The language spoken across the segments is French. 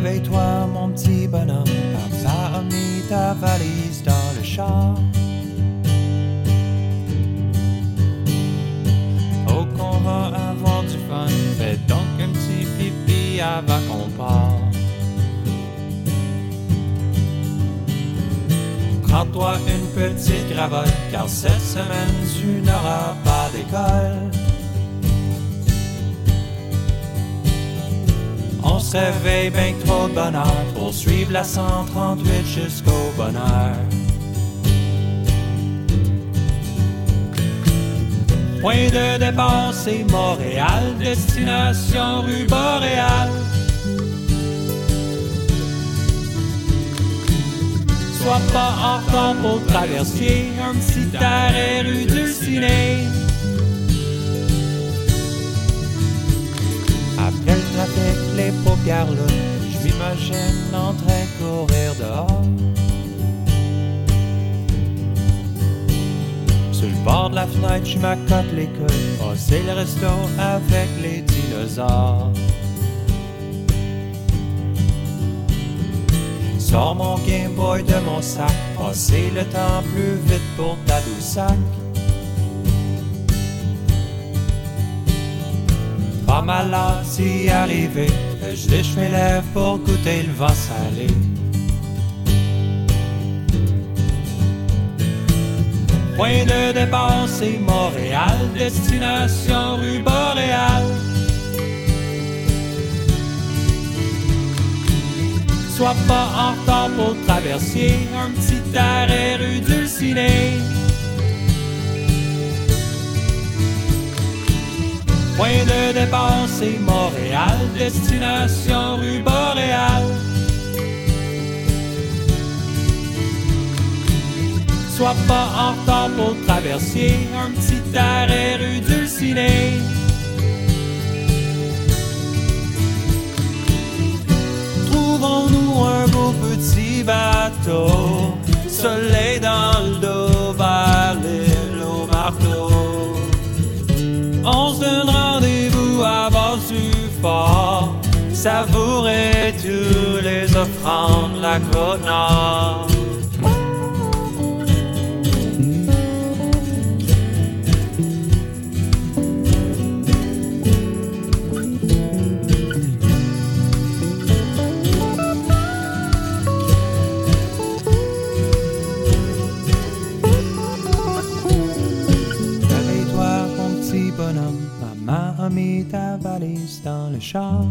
Réveille-toi, mon petit bonhomme, papa a mis ta valise dans le char. Oh, qu'on va avoir du fun, fais donc un petit pipi avant qu'on part. Prends-toi une petite gravotte, car cette semaine tu n'auras pas d'école. Se réveille bien trop de bonheur pour suivre la 138 jusqu'au bonheur. Point de départ, c'est Montréal, destination rue Boréal. Sois pas en retard pour traverser un petit arrêt rue du trafic, les paupières là, je m'imagine en train de courir dehors. Sur le bord de la fenêtre, je m'accote les couilles. Oh, c'est le resto avec les dinosaures. Sors mon Game Boy de mon sac, passer le temps plus vite pour ta sac. Pas mal d'y arriver, je lèche mes lèvres pour goûter le vent salé. Point de départ, c'est Montréal, destination rue Boréal. Sois pas en retard pour traverser un petit arrêt rue du Point de départ, c'est Montréal, destination rue Boréal. Sois pas en retard pour traverser un petit arrêt rue du ciné. Trouvons-nous un beau petit bateau, soleil savourer tous les offrandes de la côte maman a mis ta valise dans le char.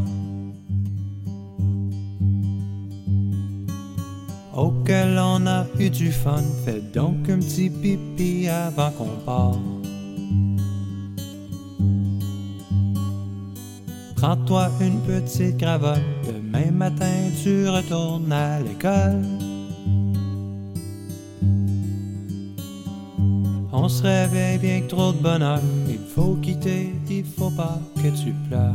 Oh, que l'on a eu du fun, fais donc un petit pipi avant qu'on part. Prends-toi une petite cravache, demain matin tu retournes à l'école. On se réveille bien que trop de bonheur. Il faut quitter, il faut pas que tu pleures.